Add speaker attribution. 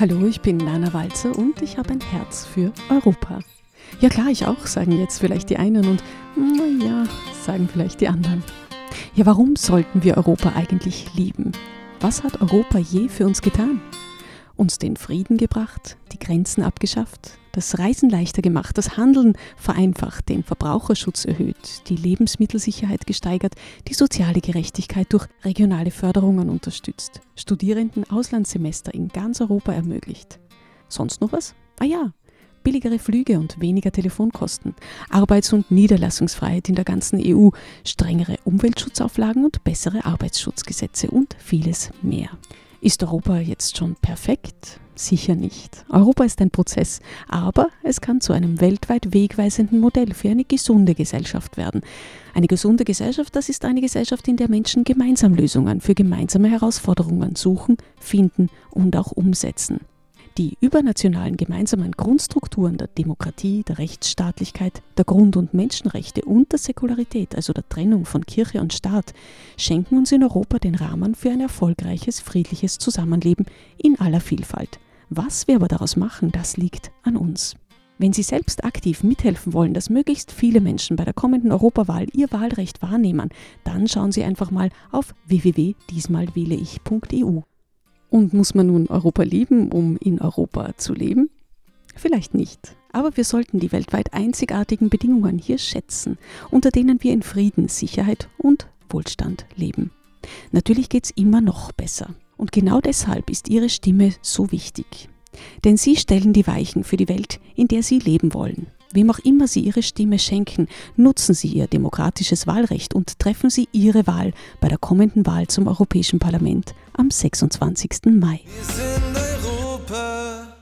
Speaker 1: Hallo, ich bin Nana Walzer und ich habe ein Herz für Europa. Ja klar, ich auch, sagen jetzt vielleicht die einen und naja, sagen vielleicht die anderen. Ja, warum sollten wir Europa eigentlich lieben? Was hat Europa je für uns getan? Uns den Frieden gebracht, die Grenzen abgeschafft, das Reisen leichter gemacht, das Handeln vereinfacht, den Verbraucherschutz erhöht, die Lebensmittelsicherheit gesteigert, die soziale Gerechtigkeit durch regionale Förderungen unterstützt, Studierenden Auslandssemester in ganz Europa ermöglicht. Sonst noch was? Ah ja, billigere Flüge und weniger Telefonkosten, Arbeits- und Niederlassungsfreiheit in der ganzen EU, strengere Umweltschutzauflagen und bessere Arbeitsschutzgesetze und vieles mehr. Ist Europa jetzt schon perfekt? Sicher nicht. Europa ist ein Prozess, aber es kann zu einem weltweit wegweisenden Modell für eine gesunde Gesellschaft werden. Eine gesunde Gesellschaft, das ist eine Gesellschaft, in der Menschen gemeinsam Lösungen für gemeinsame Herausforderungen suchen, finden und auch umsetzen. Die übernationalen gemeinsamen Grundstrukturen der Demokratie, der Rechtsstaatlichkeit, der Grund- und Menschenrechte und der Säkularität, also der Trennung von Kirche und Staat, schenken uns in Europa den Rahmen für ein erfolgreiches, friedliches Zusammenleben in aller Vielfalt. Was wir aber daraus machen, das liegt an uns. Wenn Sie selbst aktiv mithelfen wollen, dass möglichst viele Menschen bei der kommenden Europawahl ihr Wahlrecht wahrnehmen, dann schauen Sie einfach mal auf www.diesmalwähleich.eu. Und muss man nun Europa lieben, um in Europa zu leben? Vielleicht nicht. Aber wir sollten die weltweit einzigartigen Bedingungen hier schätzen, unter denen wir in Frieden, Sicherheit und Wohlstand leben. Natürlich geht es immer noch besser. Und genau deshalb ist Ihre Stimme so wichtig. Denn Sie stellen die Weichen für die Welt, in der Sie leben wollen. Wem auch immer Sie Ihre Stimme schenken, nutzen Sie Ihr demokratisches Wahlrecht und treffen Sie Ihre Wahl bei der kommenden Wahl zum Europäischen Parlament am 26. Mai. Wir sind Europa.